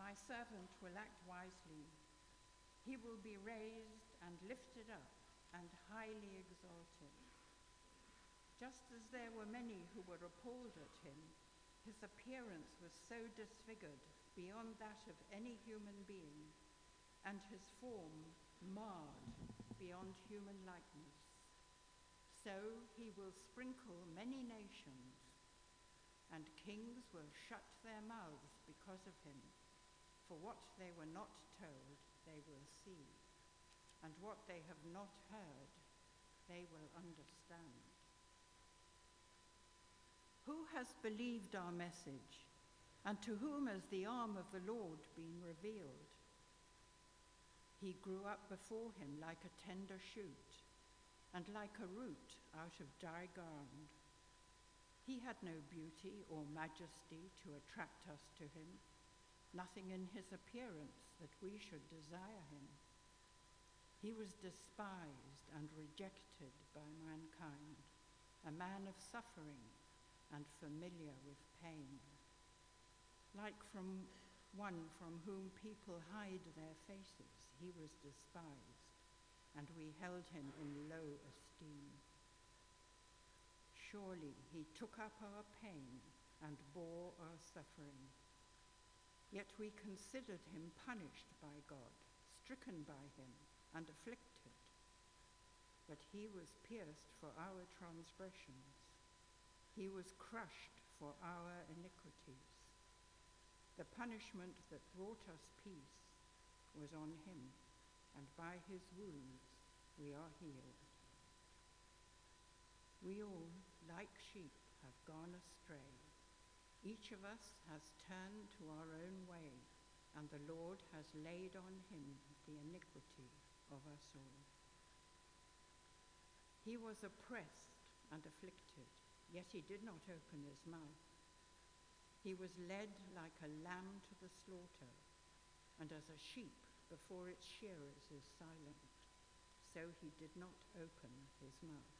My servant will act wisely. He will be raised and lifted up and highly exalted. Just as there were many who were appalled at him, his appearance was so disfigured beyond that of any human being, and his form marred beyond human likeness. So he will sprinkle many nations, and kings will shut their mouths because of him. For what they were not told, they will see, and what they have not heard, they will understand. Who has believed our message, and to whom has the arm of the Lord been revealed? He grew up before him like a tender shoot, and like a root out of dry ground. He had no beauty or majesty to attract us to him, nothing in his appearance that we should desire him. He was despised and rejected by mankind, a man of suffering and familiar with pain. Like from one from whom people hide their faces, he was despised, and we held him in low esteem. Surely he took up our pain and bore our suffering. Yet we considered him punished by God, stricken by him, and afflicted. But he was pierced for our transgressions, he was crushed for our iniquities. The punishment that brought us peace was on him, and by his wounds we are healed. We all, like sheep, have gone astray. Each of us has turned to our own way, and the Lord has laid on him the iniquity of us all. He was oppressed and afflicted, yet he did not open his mouth. He was led like a lamb to the slaughter, and as a sheep before its shearers is silent, so he did not open his mouth.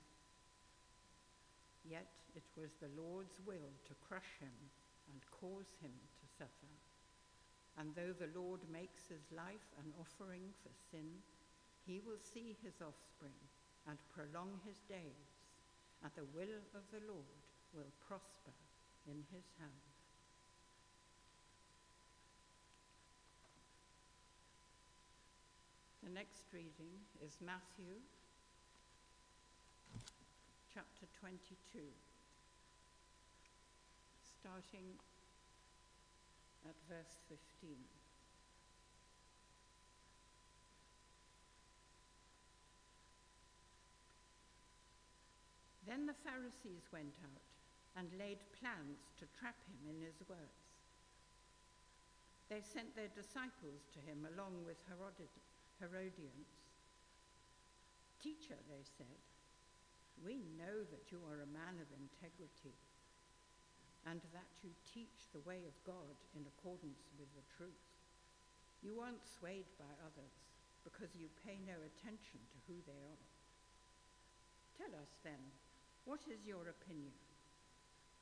Yet it was the Lord's will to crush him and cause him to suffer. And though the Lord makes his life an offering for sin, he will see his offspring and prolong his days, and the will of the Lord will prosper in his hand. The next reading is Matthew chapter 22, starting at verse 15. Then the Pharisees went out and laid plans to trap him in his words. They sent their disciples to him along with Herodians. Teacher, they said, we know that you are a man of integrity and that you teach the way of God in accordance with the truth. You aren't swayed by others because you pay no attention to who they are. Tell us then, what is your opinion?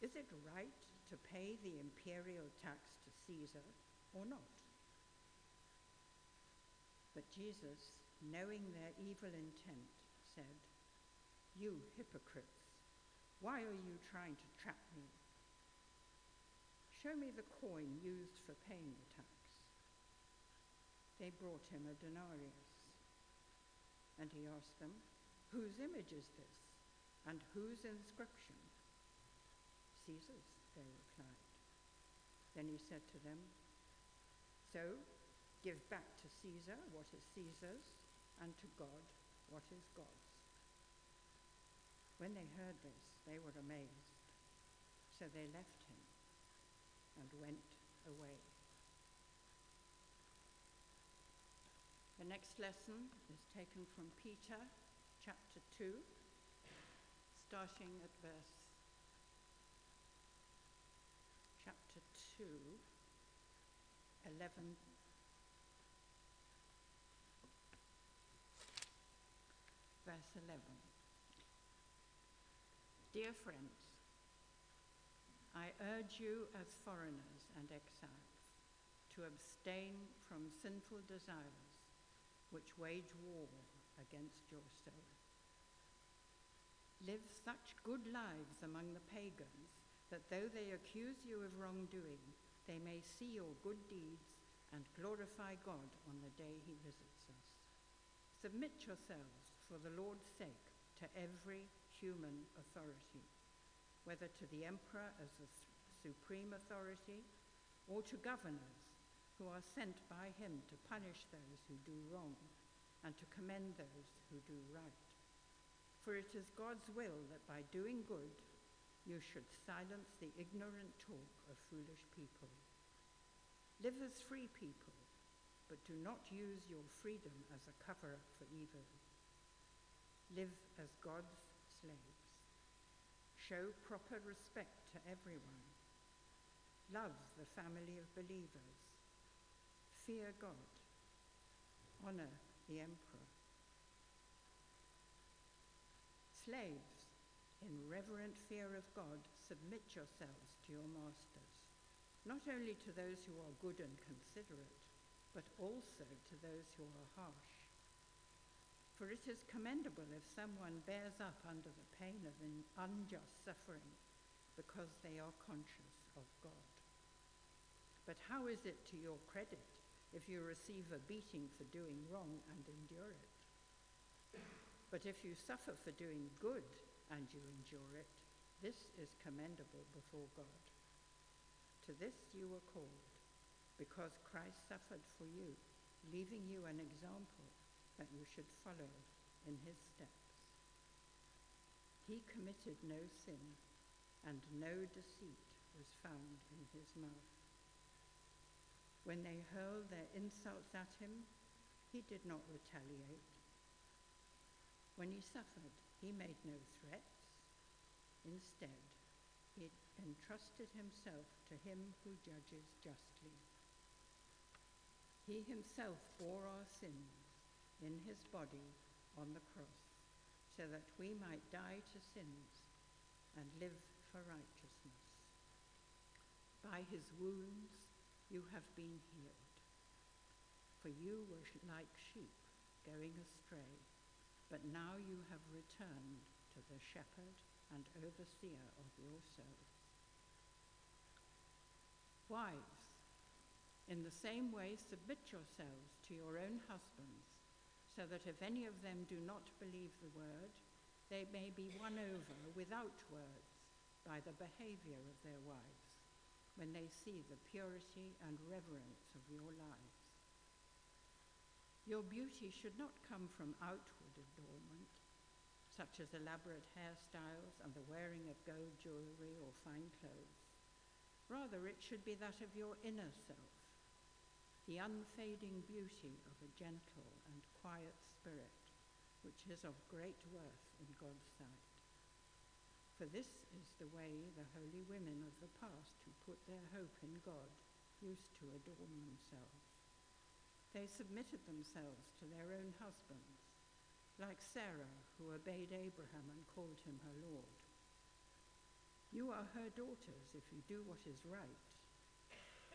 Is it right to pay the imperial tax to Caesar or not? But Jesus, knowing their evil intent, said, you hypocrites, why are you trying to trap me? Show me the coin used for paying the tax. They brought him a denarius. And he asked them, Whose image is this? And whose inscription? Caesar's, they replied. Then he said to them, So give back to Caesar what is Caesar's, and to God what is God's. When they heard this, they were amazed. So they left him and went away. The next lesson is taken from Peter chapter 2, starting at verse chapter 2, 11 verse 11. Dear friends, I urge you as foreigners and exiles to abstain from sinful desires which wage war against your soul. Live such good lives among the pagans that though they accuse you of wrongdoing, they may see your good deeds and glorify God on the day he visits us. Submit yourselves for the Lord's sake to every human authority, whether to the emperor as the supreme authority or to governors who are sent by him to punish those who do wrong and to commend those who do right. For it is God's will that by doing good you should silence the ignorant talk of foolish people. Live as free people, but do not use your freedom as a cover up for evil. Live as God's slaves. Show proper respect to everyone. Love the family of believers. Fear God. Honor the emperor. Slaves, in reverent fear of God, submit yourselves to your masters, not only to those who are good and considerate, but also to those who are harsh. For it is commendable if someone bears up under the pain of an unjust suffering because they are conscious of God. But how is it to your credit if you receive a beating for doing wrong and endure it? But if you suffer for doing good and you endure it, this is commendable before God. To this you were called, because Christ suffered for you, leaving you an example that you should follow in his steps. He committed no sin, and no deceit was found in his mouth. When they hurled their insults at him, he did not retaliate. When he suffered, he made no threats. Instead, he entrusted himself to him who judges justly. He himself bore our sins in his body on the cross, so that we might die to sins and live for righteousness. By his wounds you have been healed. For you were like sheep going astray, but now you have returned to the shepherd and overseer of your souls. Wives, in the same way submit yourselves to your own husbands, so that if any of them do not believe the word, they may be won over without words by the behavior of their wives when they see the purity and reverence of your lives. Your beauty should not come from outward adornment, such as elaborate hairstyles and the wearing of gold jewelry or fine clothes. Rather, it should be that of your inner self, the unfading beauty of a gentle and quiet spirit, which is of great worth in God's sight. For this is the way the holy women of the past who put their hope in God used to adorn themselves. They submitted themselves to their own husbands, like Sarah, who obeyed Abraham and called him her Lord. You are her daughters if you do what is right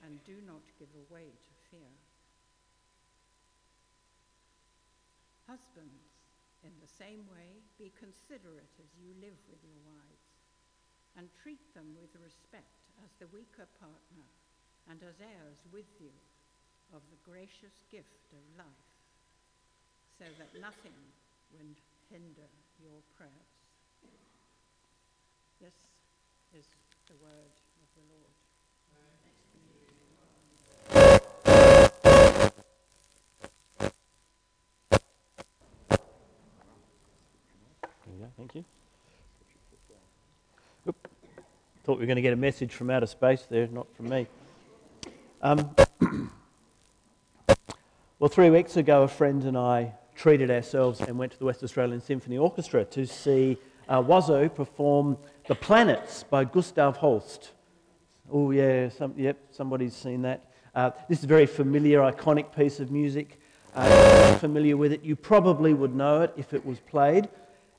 and do not give away to fear. Husbands, in the same way, be considerate as you live with your wives, and treat them with respect as the weaker partner and as heirs with you of the gracious gift of life, so that nothing will hinder your prayers. This is the word of the Lord. Thank you. Oop. Thought we were going to get a message from outer space there, not from me. Um, Well, three weeks ago, a friend and I treated ourselves and went to the West Australian Symphony Orchestra to see uh, WASO perform The Planets by Gustav Holst. Oh, yeah, some, yep, somebody's seen that. Uh, this is a very familiar, iconic piece of music. Uh, familiar with it, you probably would know it if it was played.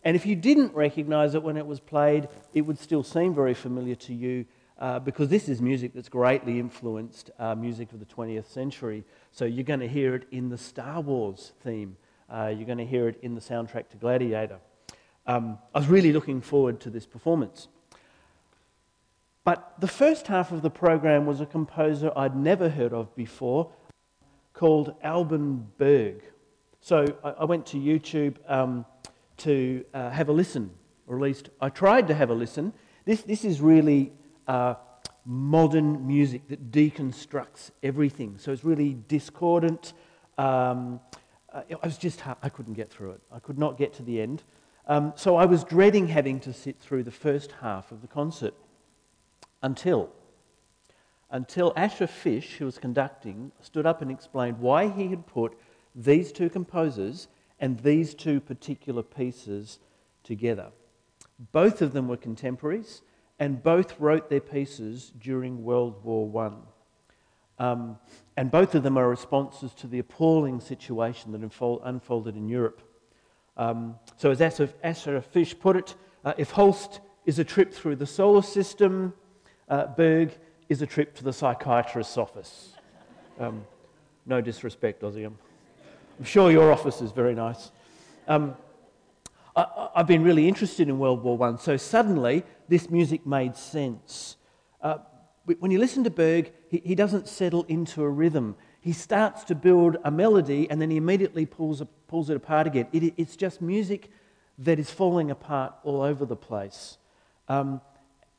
And if you didn't recognize it when it was played, it would still seem very familiar to you uh, because this is music that's greatly influenced uh, music of the 20th century. So you're going to hear it in the Star Wars theme, uh, you're going to hear it in the soundtrack to Gladiator. Um, I was really looking forward to this performance. But the first half of the program was a composer I'd never heard of before called Alban Berg. So I, I went to YouTube. Um, to uh, have a listen, or at least I tried to have a listen. This, this is really uh, modern music that deconstructs everything. So it's really discordant. Um, uh, I was just, I couldn't get through it. I could not get to the end. Um, so I was dreading having to sit through the first half of the concert until, until Asher Fisch, who was conducting, stood up and explained why he had put these two composers and these two particular pieces together. Both of them were contemporaries, and both wrote their pieces during World War I. Um, and both of them are responses to the appalling situation that unfold, unfolded in Europe. Um, so, as Asher Fisch put it, uh, if Holst is a trip through the solar system, uh, Berg is a trip to the psychiatrist's office. Um, no disrespect, Ozium. I'm sure your office is very nice. Um, I, have been really interested in World War I, so suddenly this music made sense. Uh, when you listen to Berg, he, he, doesn't settle into a rhythm. He starts to build a melody and then he immediately pulls, a, pulls it apart again. It, it's just music that is falling apart all over the place. Um,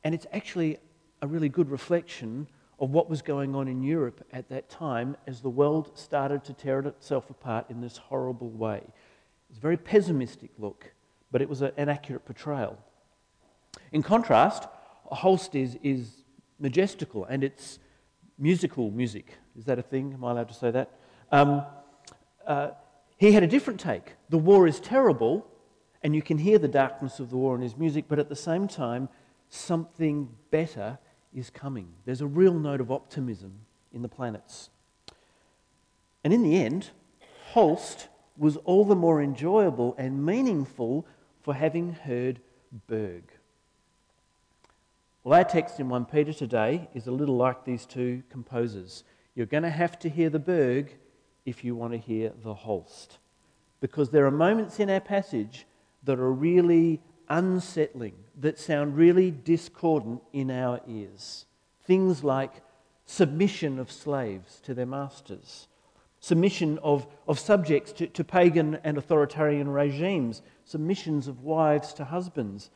and it's actually a really good reflection of what was going on in Europe at that time as the world started to tear itself apart in this horrible way. It's a very pessimistic look, but it was a, an accurate portrayal. In contrast, Holst is, is majestical and it's musical music. Is that a thing? Am I allowed to say that? Um, uh, he had a different take. The war is terrible, and you can hear the darkness of the war in his music, but at the same time, something better is coming. There's a real note of optimism in the planets. And in the end, Holst was all the more enjoyable and meaningful for having heard Berg. Well, our text in 1 Peter today is a little like these two composers. You're going to have to hear the Berg if you want to hear the Holst. Because there are moments in our passage that are really unsettling, that sound really discordant in our ears. Things like submission of slaves to their masters, submission of, of subjects to, to pagan and authoritarian regimes, submissions of wives to husbands.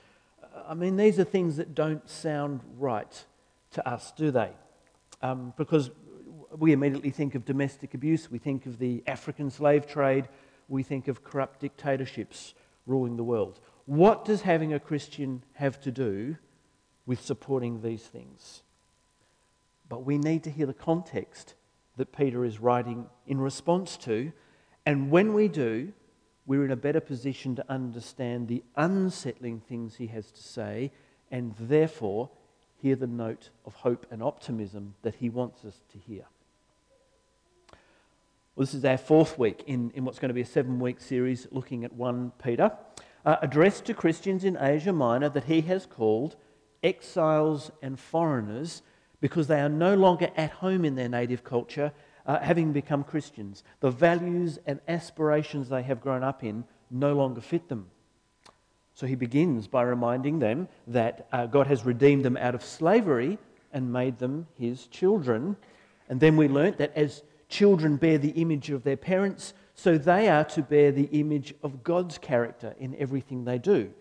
I mean, these are things that don't sound right to us, do they? Um, because we immediately think of domestic abuse, we think of the African slave trade, we think of corrupt dictatorships ruling the world. What does having a Christian have to do with supporting these things? But we need to hear the context that Peter is writing in response to. And when we do, we're in a better position to understand the unsettling things he has to say and therefore hear the note of hope and optimism that he wants us to hear. Well, this is our fourth week in, in what's going to be a seven week series looking at 1 Peter uh, addressed to Christians in Asia Minor that he has called exiles and foreigners because they are no longer at home in their native culture, uh, having become Christians. The values and aspirations they have grown up in no longer fit them. So he begins by reminding them that uh, God has redeemed them out of slavery and made them his children. And then we learnt that as children bear the image of their parents, so they are to bear the image of God's character in everything they do.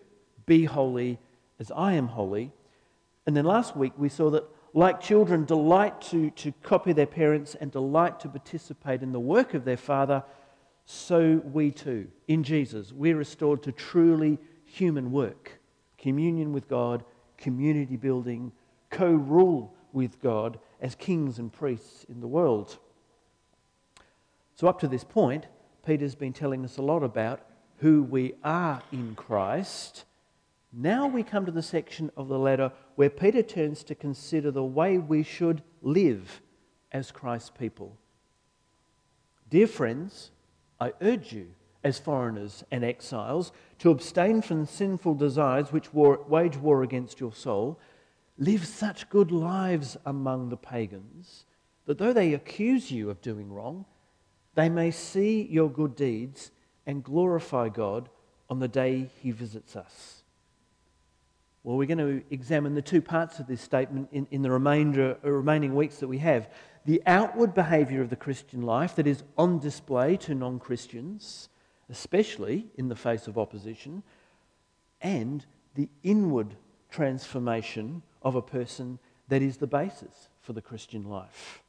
Be holy as I am holy. And then last week we saw that, like children delight to, to copy their parents and delight to participate in the work of their father, so we too, in Jesus, we're restored to truly human work communion with God, community building, co rule with God as kings and priests in the world. So, up to this point, Peter's been telling us a lot about who we are in Christ. Now we come to the section of the letter where Peter turns to consider the way we should live as Christ's people. Dear friends, I urge you, as foreigners and exiles, to abstain from sinful desires which war, wage war against your soul. Live such good lives among the pagans that though they accuse you of doing wrong, they may see your good deeds and glorify God on the day he visits us. Well, we're going to examine the two parts of this statement in, in the remainder, uh, remaining weeks that we have. The outward behaviour of the Christian life that is on display to non Christians, especially in the face of opposition, and the inward transformation of a person that is the basis for the Christian life.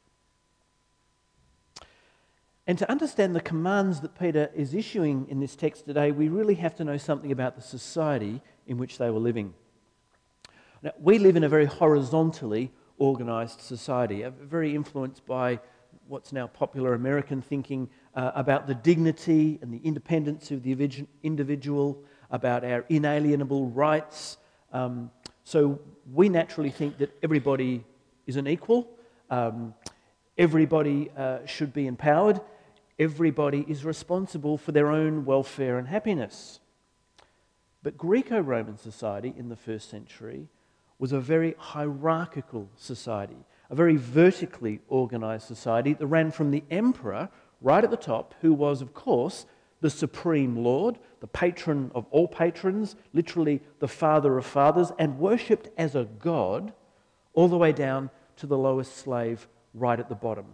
And to understand the commands that Peter is issuing in this text today, we really have to know something about the society in which they were living. Now, we live in a very horizontally organised society, very influenced by what's now popular American thinking uh, about the dignity and the independence of the individual, about our inalienable rights. Um, so we naturally think that everybody is an equal. Um, everybody uh, should be empowered everybody is responsible for their own welfare and happiness. But Greco Roman society in the first century was a very hierarchical society, a very vertically organized society that ran from the emperor right at the top, who was, of course, the supreme lord, the patron of all patrons, literally the father of fathers, and worshipped as a god, all the way down to the lowest slave right at the bottom.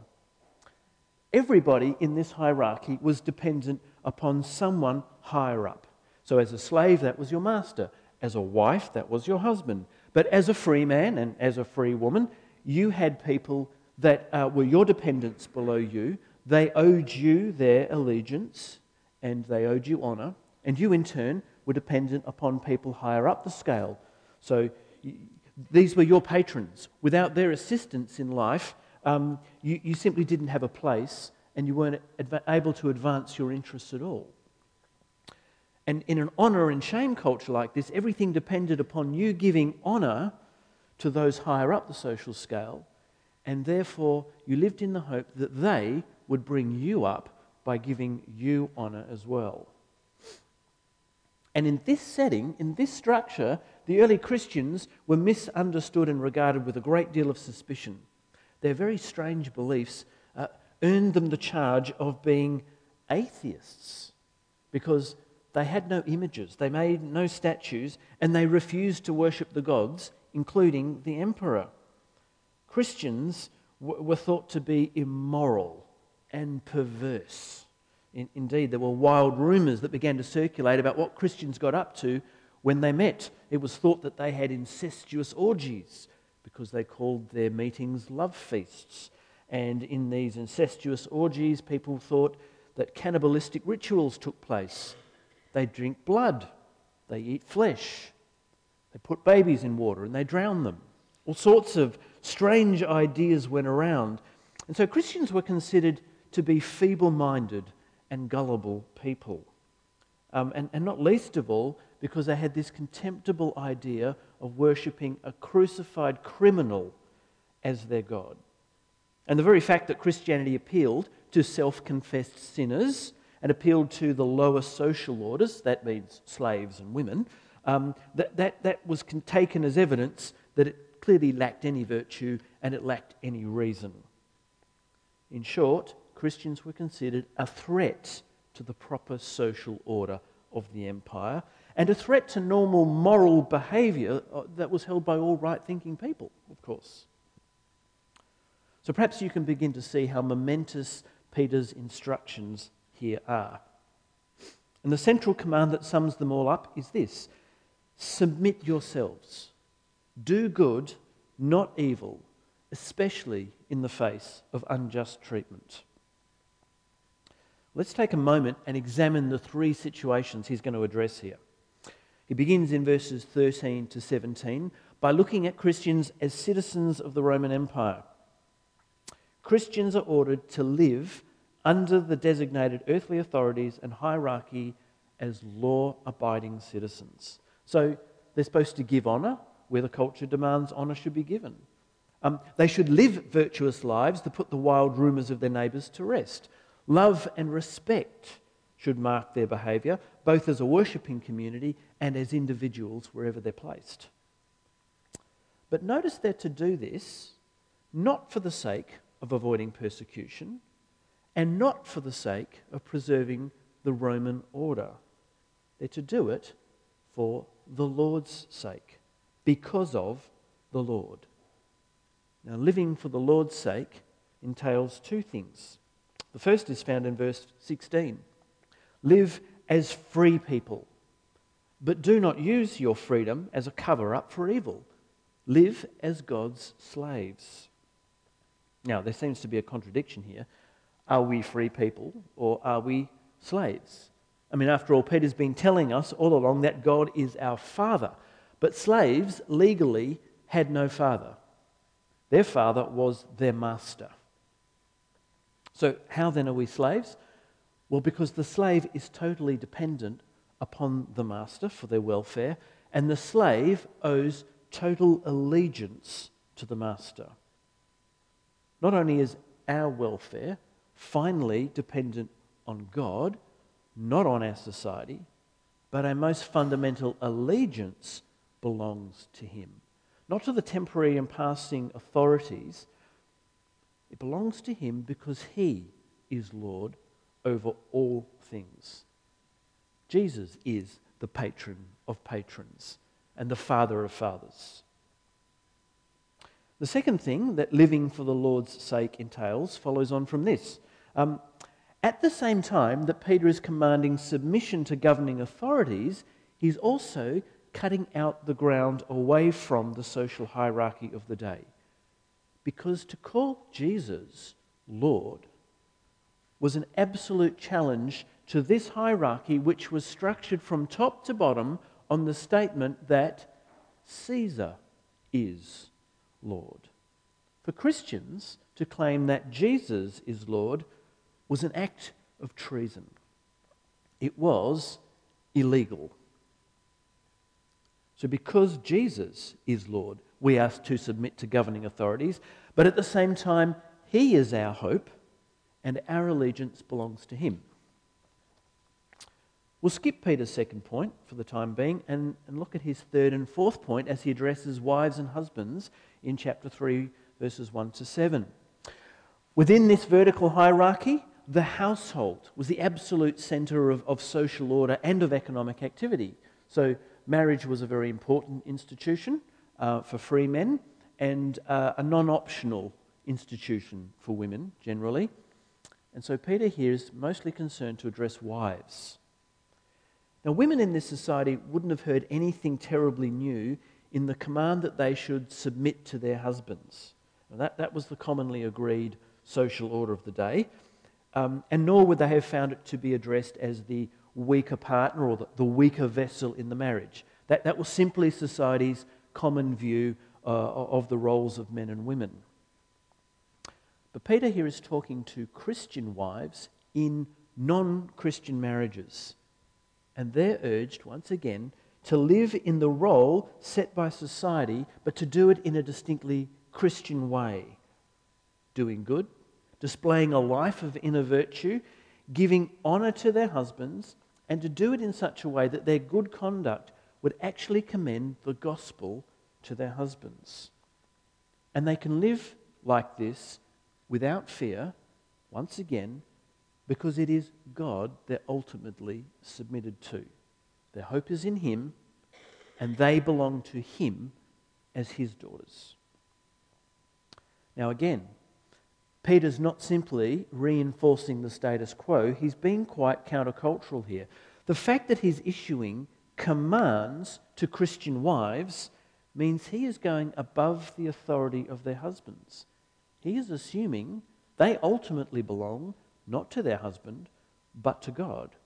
Everybody in this hierarchy was dependent upon someone higher up. So, as a slave, that was your master. As a wife, that was your husband. But as a free man and as a free woman, you had people that uh, were your dependents below you. They owed you their allegiance and they owed you honor. And you, in turn, were dependent upon people higher up the scale. So, these were your patrons. Without their assistance in life, um, you, you simply didn't have a place and you weren't adva- able to advance your interests at all. And in an honour and shame culture like this, everything depended upon you giving honour to those higher up the social scale, and therefore you lived in the hope that they would bring you up by giving you honour as well. And in this setting, in this structure, the early Christians were misunderstood and regarded with a great deal of suspicion. Their very strange beliefs uh, earned them the charge of being atheists because they had no images, they made no statues, and they refused to worship the gods, including the emperor. Christians w- were thought to be immoral and perverse. In- indeed, there were wild rumors that began to circulate about what Christians got up to when they met. It was thought that they had incestuous orgies because they called their meetings love feasts. And in these incestuous orgies, people thought that cannibalistic rituals took place. They drink blood, they eat flesh, they put babies in water and they drown them. All sorts of strange ideas went around. And so Christians were considered to be feeble minded and gullible people. Um, and, and not least of all, because they had this contemptible idea of worshipping a crucified criminal as their God. And the very fact that Christianity appealed to self confessed sinners and appealed to the lower social orders, that means slaves and women, um, that, that, that was taken as evidence that it clearly lacked any virtue and it lacked any reason. In short, Christians were considered a threat to the proper social order of the empire and a threat to normal moral behavior uh, that was held by all right thinking people, of course. So perhaps you can begin to see how momentous Peter's instructions here are. And the central command that sums them all up is this Submit yourselves. Do good, not evil, especially in the face of unjust treatment. Let's take a moment and examine the three situations he's going to address here. He begins in verses 13 to 17 by looking at Christians as citizens of the Roman Empire. Christians are ordered to live under the designated earthly authorities and hierarchy as law abiding citizens. So they're supposed to give honour where the culture demands honour should be given. Um, they should live virtuous lives to put the wild rumours of their neighbours to rest. Love and respect should mark their behaviour, both as a worshipping community and as individuals wherever they're placed. But notice they're to do this not for the sake of avoiding persecution and not for the sake of preserving the Roman order. They're to do it for the Lord's sake, because of the Lord. Now, living for the Lord's sake entails two things. The first is found in verse 16 Live as free people, but do not use your freedom as a cover up for evil. Live as God's slaves. Now, there seems to be a contradiction here. Are we free people or are we slaves? I mean, after all, Peter's been telling us all along that God is our father. But slaves legally had no father, their father was their master. So, how then are we slaves? Well, because the slave is totally dependent upon the master for their welfare, and the slave owes total allegiance to the master. Not only is our welfare finally dependent on God, not on our society, but our most fundamental allegiance belongs to Him. Not to the temporary and passing authorities, it belongs to Him because He is Lord over all things. Jesus is the patron of patrons and the father of fathers. The second thing that living for the Lord's sake entails follows on from this. Um, at the same time that Peter is commanding submission to governing authorities, he's also cutting out the ground away from the social hierarchy of the day. Because to call Jesus Lord was an absolute challenge to this hierarchy, which was structured from top to bottom on the statement that Caesar is Lord. For Christians to claim that Jesus is Lord was an act of treason. It was illegal. So, because Jesus is Lord, we are to submit to governing authorities, but at the same time, He is our hope and our allegiance belongs to Him. We'll skip Peter's second point for the time being and, and look at his third and fourth point as he addresses wives and husbands in chapter 3, verses 1 to 7. Within this vertical hierarchy, the household was the absolute centre of, of social order and of economic activity. So, marriage was a very important institution uh, for free men and uh, a non optional institution for women generally. And so, Peter here is mostly concerned to address wives. Now, women in this society wouldn't have heard anything terribly new in the command that they should submit to their husbands. Now, that, that was the commonly agreed social order of the day. Um, and nor would they have found it to be addressed as the weaker partner or the, the weaker vessel in the marriage. That, that was simply society's common view uh, of the roles of men and women. But Peter here is talking to Christian wives in non Christian marriages. And they're urged, once again, to live in the role set by society, but to do it in a distinctly Christian way. Doing good, displaying a life of inner virtue, giving honour to their husbands, and to do it in such a way that their good conduct would actually commend the gospel to their husbands. And they can live like this without fear, once again, because it is God they're ultimately submitted to. Their hope is in Him, and they belong to Him as His daughters. Now, again, Peter's not simply reinforcing the status quo, he's being quite countercultural here. The fact that he's issuing commands to Christian wives means he is going above the authority of their husbands. He is assuming they ultimately belong not to their husband, but to God.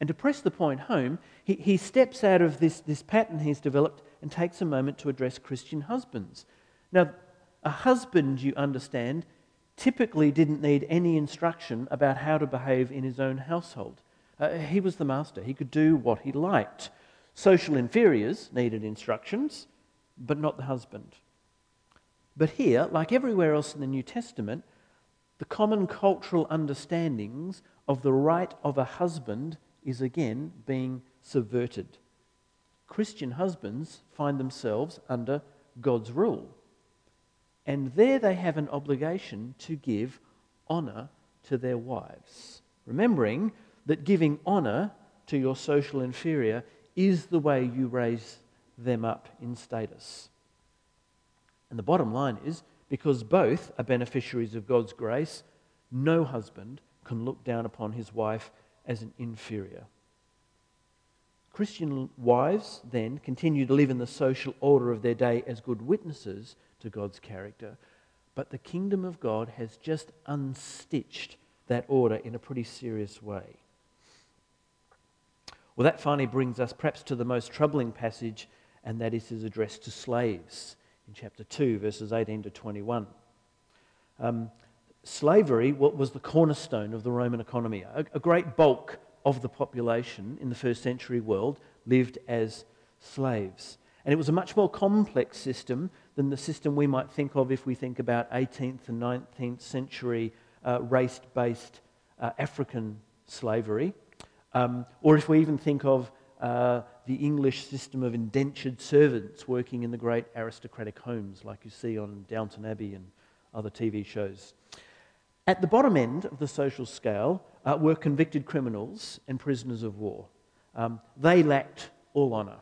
And to press the point home, he, he steps out of this, this pattern he's developed and takes a moment to address Christian husbands. Now, a husband, you understand, typically didn't need any instruction about how to behave in his own household. Uh, he was the master, he could do what he liked. Social inferiors needed instructions, but not the husband. But here, like everywhere else in the New Testament, the common cultural understandings of the right of a husband is again being subverted. Christian husbands find themselves under God's rule. And there they have an obligation to give honour to their wives. Remembering that giving honour to your social inferior is the way you raise them up in status. And the bottom line is because both are beneficiaries of God's grace, no husband can look down upon his wife as an inferior. Christian wives then continue to live in the social order of their day as good witnesses to God's character. But the kingdom of God has just unstitched that order in a pretty serious way. Well, that finally brings us perhaps to the most troubling passage, and that is his address to slaves in chapter 2, verses 18 to 21. Um, slavery was the cornerstone of the Roman economy. A, a great bulk of the population in the first century world lived as slaves. And it was a much more complex system than the system we might think of if we think about 18th and 19th century uh, race based uh, African slavery, um, or if we even think of uh, the English system of indentured servants working in the great aristocratic homes, like you see on Downton Abbey and other TV shows. At the bottom end of the social scale uh, were convicted criminals and prisoners of war. Um, they lacked all honour.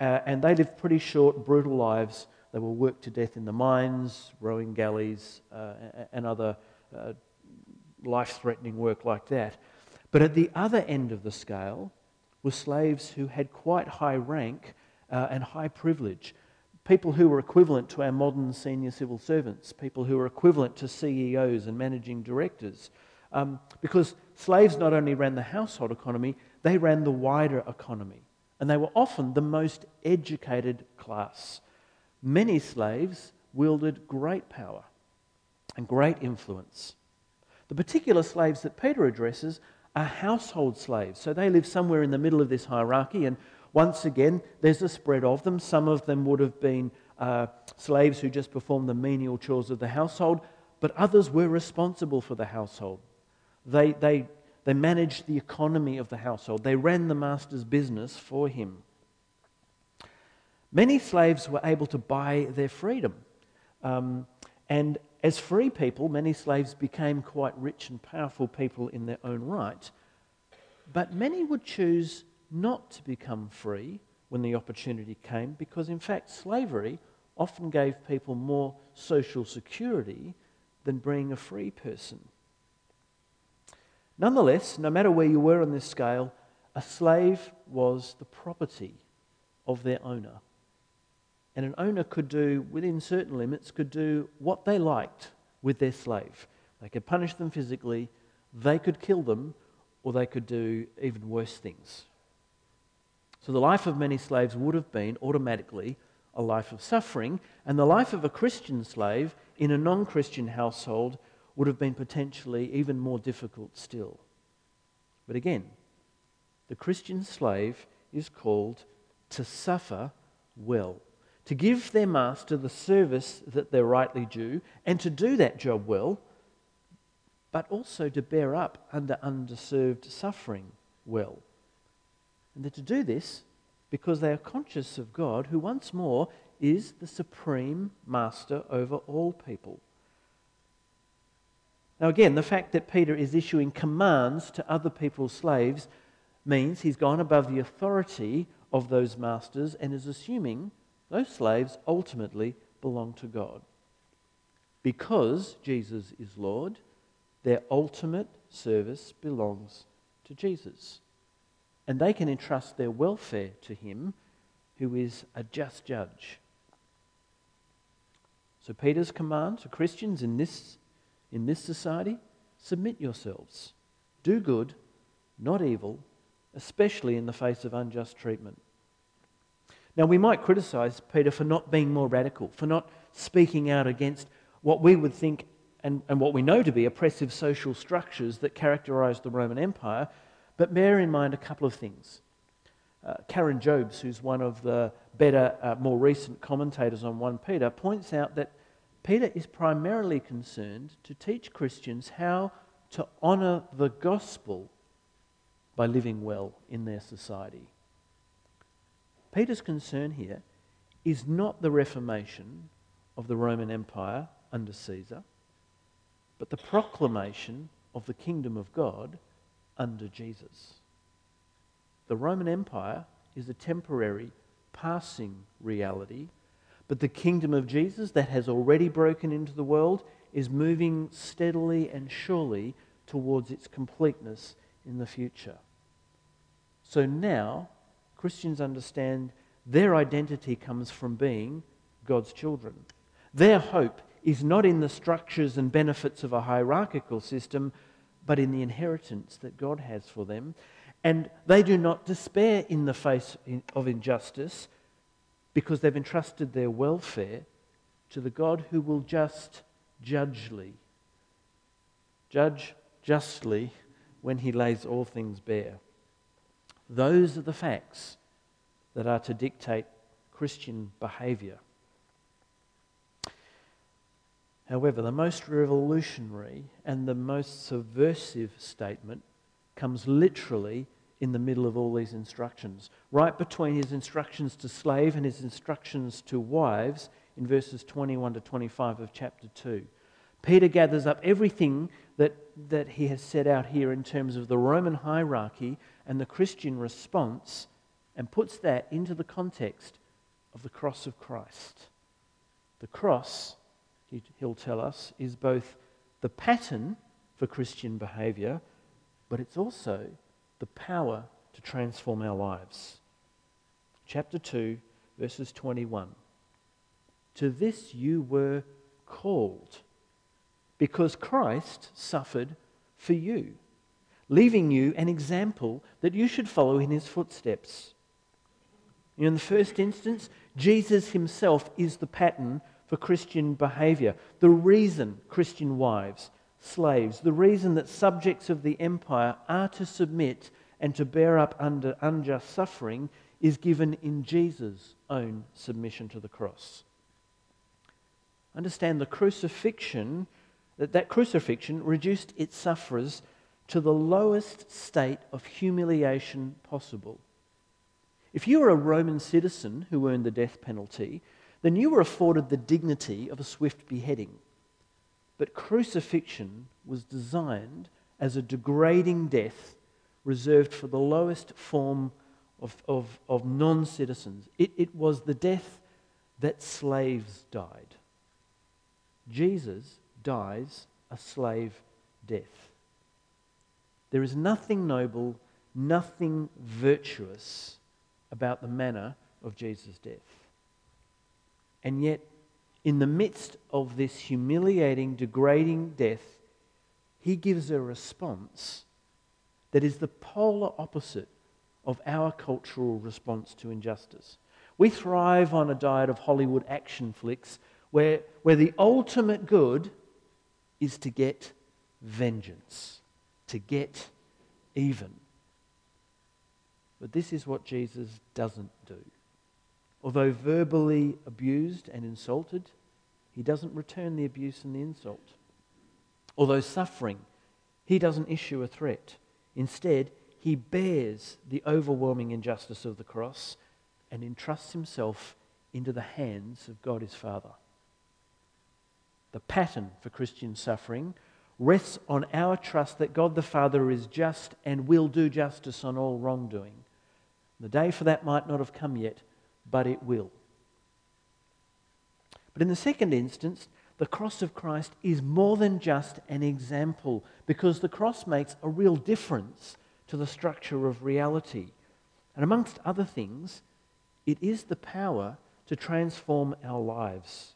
Uh, and they lived pretty short, brutal lives. They were worked to death in the mines, rowing galleys, uh, and other uh, life threatening work like that. But at the other end of the scale were slaves who had quite high rank uh, and high privilege. People who were equivalent to our modern senior civil servants, people who were equivalent to CEOs and managing directors. Um, because slaves not only ran the household economy, they ran the wider economy and they were often the most educated class. Many slaves wielded great power and great influence. The particular slaves that Peter addresses are household slaves, so they live somewhere in the middle of this hierarchy, and once again, there's a spread of them. Some of them would have been uh, slaves who just performed the menial chores of the household, but others were responsible for the household. They, they they managed the economy of the household. They ran the master's business for him. Many slaves were able to buy their freedom. Um, and as free people, many slaves became quite rich and powerful people in their own right. But many would choose not to become free when the opportunity came because, in fact, slavery often gave people more social security than being a free person. Nonetheless, no matter where you were on this scale, a slave was the property of their owner. And an owner could do, within certain limits, could do what they liked with their slave. They could punish them physically, they could kill them, or they could do even worse things. So the life of many slaves would have been automatically a life of suffering, and the life of a Christian slave in a non Christian household would have been potentially even more difficult still. But again, the Christian slave is called to suffer well, to give their master the service that they're rightly due, and to do that job well, but also to bear up under undeserved suffering well. And they're to do this because they are conscious of God, who once more is the supreme master over all people. Now, again, the fact that Peter is issuing commands to other people's slaves means he's gone above the authority of those masters and is assuming those slaves ultimately belong to God. Because Jesus is Lord, their ultimate service belongs to Jesus. And they can entrust their welfare to him, who is a just judge. So, Peter's command to Christians in this in this society, submit yourselves. Do good, not evil, especially in the face of unjust treatment. Now, we might criticize Peter for not being more radical, for not speaking out against what we would think and, and what we know to be oppressive social structures that characterized the Roman Empire. But bear in mind a couple of things. Uh, Karen Jobes, who's one of the better, uh, more recent commentators on 1 Peter, points out that Peter is primarily concerned to teach Christians how to honour the gospel by living well in their society. Peter's concern here is not the reformation of the Roman Empire under Caesar, but the proclamation of the kingdom of God under Jesus. The Roman Empire is a temporary, passing reality, but the kingdom of Jesus that has already broken into the world is moving steadily and surely towards its completeness in the future. So now, Christians understand their identity comes from being God's children. Their hope is not in the structures and benefits of a hierarchical system, but in the inheritance that God has for them. And they do not despair in the face of injustice because they've entrusted their welfare to the God who will just judgely, judge justly when he lays all things bare. Those are the facts that are to dictate Christian behaviour. However, the most revolutionary and the most subversive statement comes literally in the middle of all these instructions. Right between his instructions to slave and his instructions to wives in verses 21 to 25 of chapter 2. Peter gathers up everything that, that he has set out here in terms of the Roman hierarchy and the Christian response and puts that into the context of the cross of Christ. The cross he'll tell us, is both the pattern for Christian behavior, but it's also the power to transform our lives. Chapter 2, verses 21. To this you were called, because Christ suffered for you, leaving you an example that you should follow in his footsteps. In the first instance, Jesus himself is the pattern for Christian behavior. The reason Christian wives, slaves, the reason that subjects of the empire are to submit and to bear up under unjust suffering is given in Jesus' own submission to the cross. Understand the crucifixion, that that crucifixion reduced its sufferers to the lowest state of humiliation possible. If you were a Roman citizen who earned the death penalty, then you were afforded the dignity of a swift beheading. But crucifixion was designed as a degrading death reserved for the lowest form of, of, of non citizens. It, it was the death that slaves died. Jesus dies a slave death. There is nothing noble, nothing virtuous about the manner of Jesus' death. And yet, in the midst of this humiliating, degrading death, he gives a response that is the polar opposite of our cultural response to injustice. We thrive on a diet of Hollywood action flicks where, where the ultimate good is to get vengeance, to get even. But this is what Jesus doesn't do. Although verbally abused and insulted, he doesn't return the abuse and the insult. Although suffering, he doesn't issue a threat. Instead, he bears the overwhelming injustice of the cross and entrusts himself into the hands of God his Father. The pattern for Christian suffering rests on our trust that God the Father is just and will do justice on all wrongdoing. The day for that might not have come yet, but it will. But in the second instance, the cross of Christ is more than just an example because the cross makes a real difference to the structure of reality. And amongst other things, it is the power to transform our lives.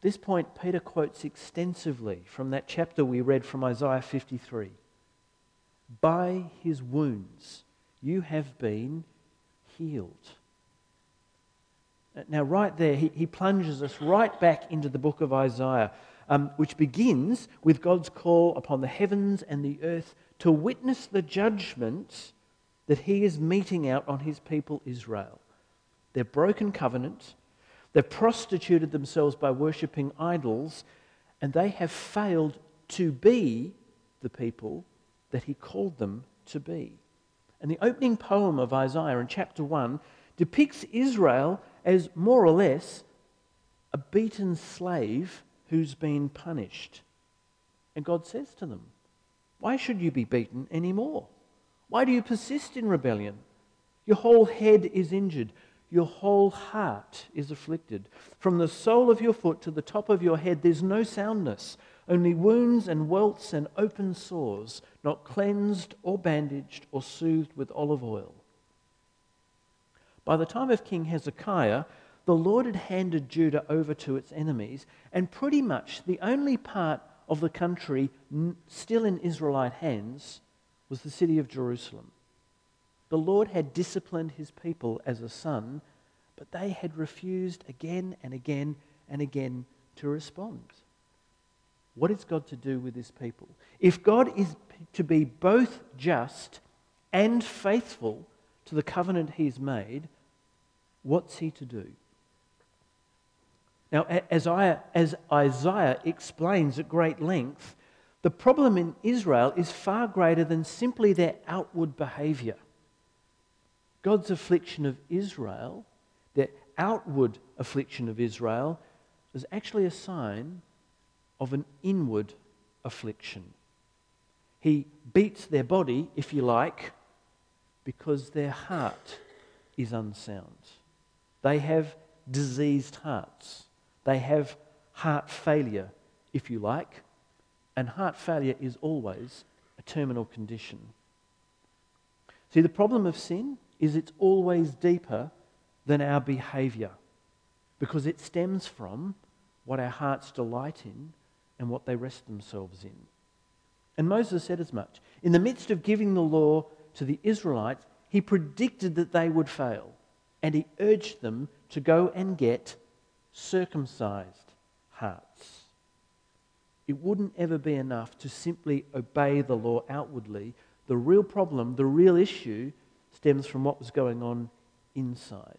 This point, Peter quotes extensively from that chapter we read from Isaiah 53. By his wounds you have been healed. Now, right there, he, he plunges us right back into the book of Isaiah, um, which begins with God's call upon the heavens and the earth to witness the judgment that he is meting out on his people Israel. Their broken covenant, they've prostituted themselves by worshipping idols, and they have failed to be the people that he called them to be. And the opening poem of Isaiah in chapter 1 depicts Israel as more or less a beaten slave who's been punished. And God says to them, Why should you be beaten anymore? Why do you persist in rebellion? Your whole head is injured. Your whole heart is afflicted. From the sole of your foot to the top of your head, there's no soundness, only wounds and welts and open sores, not cleansed or bandaged or soothed with olive oil. By the time of King Hezekiah, the Lord had handed Judah over to its enemies, and pretty much the only part of the country still in Israelite hands was the city of Jerusalem. The Lord had disciplined his people as a son, but they had refused again and again and again to respond. What is God to do with his people? If God is to be both just and faithful to the covenant he's made, what's he to do? Now, as, Isaiah explains at great length, the problem in Israel is far greater than simply their outward behavior. God's affliction of Israel, their outward affliction of Israel, is actually a sign of an inward affliction. He beats their body, if you like, because their heart is unsound. They have diseased hearts. They have heart failure, if you like, and heart failure is always a terminal condition. See, the problem of sin is it's always deeper than our behavior because it stems from what our hearts delight in and what they rest themselves in. And Moses said as much. In the midst of giving the law to the Israelites, he predicted that they would fail and he urged them to go and get circumcised hearts. It wouldn't ever be enough to simply obey the law outwardly. The real problem, the real issue, stems from what was going on inside.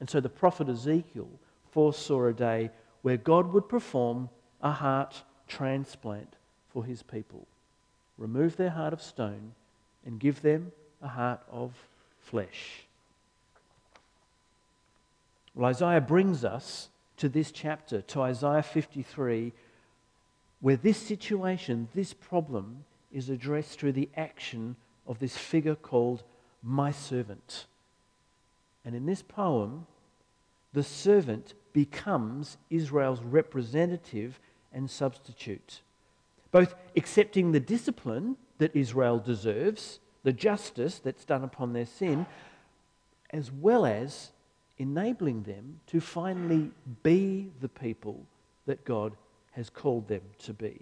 And so the prophet Ezekiel foresaw a day where God would perform a heart transplant for his people, remove their heart of stone, and give them a heart of flesh. Well, Isaiah brings us to this chapter, to Isaiah 53, where this situation, this problem, is addressed through the action of this figure called my servant. And in this poem, the servant becomes Israel's representative and substitute, both accepting the discipline that Israel deserves, the justice that's done upon their sin, as well as enabling them to finally be the people that God has called them to be.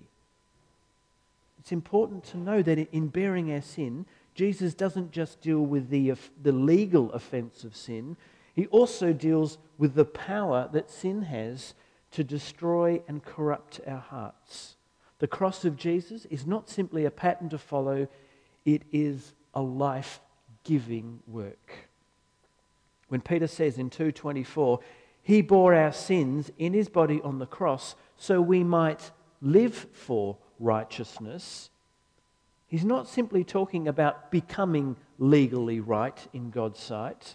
It's important to know that in bearing our sin, Jesus doesn't just deal with the, the legal offense of sin, he also deals with the power that sin has to destroy and corrupt our hearts. The cross of Jesus is not simply a pattern to follow, it is a life giving work. When Peter says in 2:24, he bore our sins in his body on the cross so we might live for righteousness. He's not simply talking about becoming legally right in God's sight.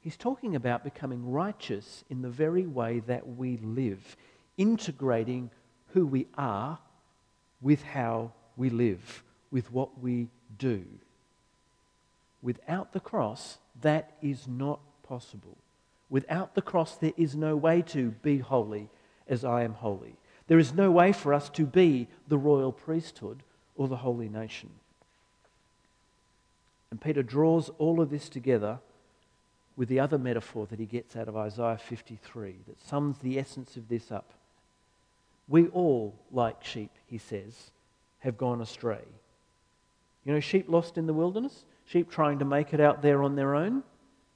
He's talking about becoming righteous in the very way that we live, integrating who we are with how we live, with what we do. Without the cross, that is not possible. Without the cross, there is no way to be holy as I am holy. There is no way for us to be the royal priesthood or the holy nation. And Peter draws all of this together with the other metaphor that he gets out of Isaiah 53 that sums the essence of this up. We all, like sheep, he says, have gone astray. You know, sheep lost in the wilderness, sheep trying to make it out there on their own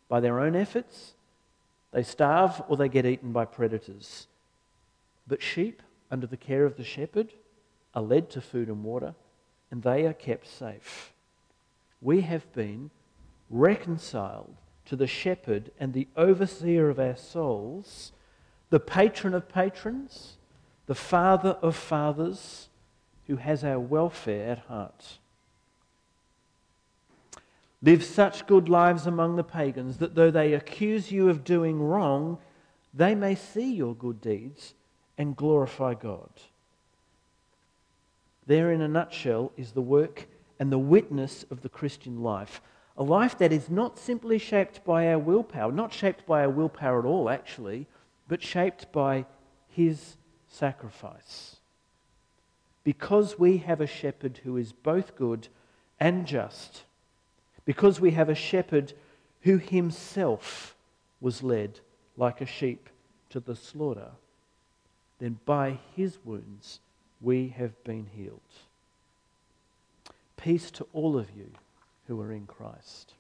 by their own efforts, They starve or they get eaten by predators. But sheep, under the care of the shepherd, are led to food and water, and they are kept safe. We have been reconciled to the shepherd and the overseer of our souls, the patron of patrons, the father of fathers, who has our welfare at heart. Live such good lives among the pagans that though they accuse you of doing wrong, they may see your good deeds and glorify God. There, in a nutshell, is the work and the witness of the Christian life. A life that is not simply shaped by our willpower, not shaped by our willpower at all, actually, but shaped by His sacrifice. Because we have a shepherd who is both good and just because we have a shepherd who himself was led like a sheep to the slaughter, then by his wounds we have been healed. Peace to all of you who are in Christ.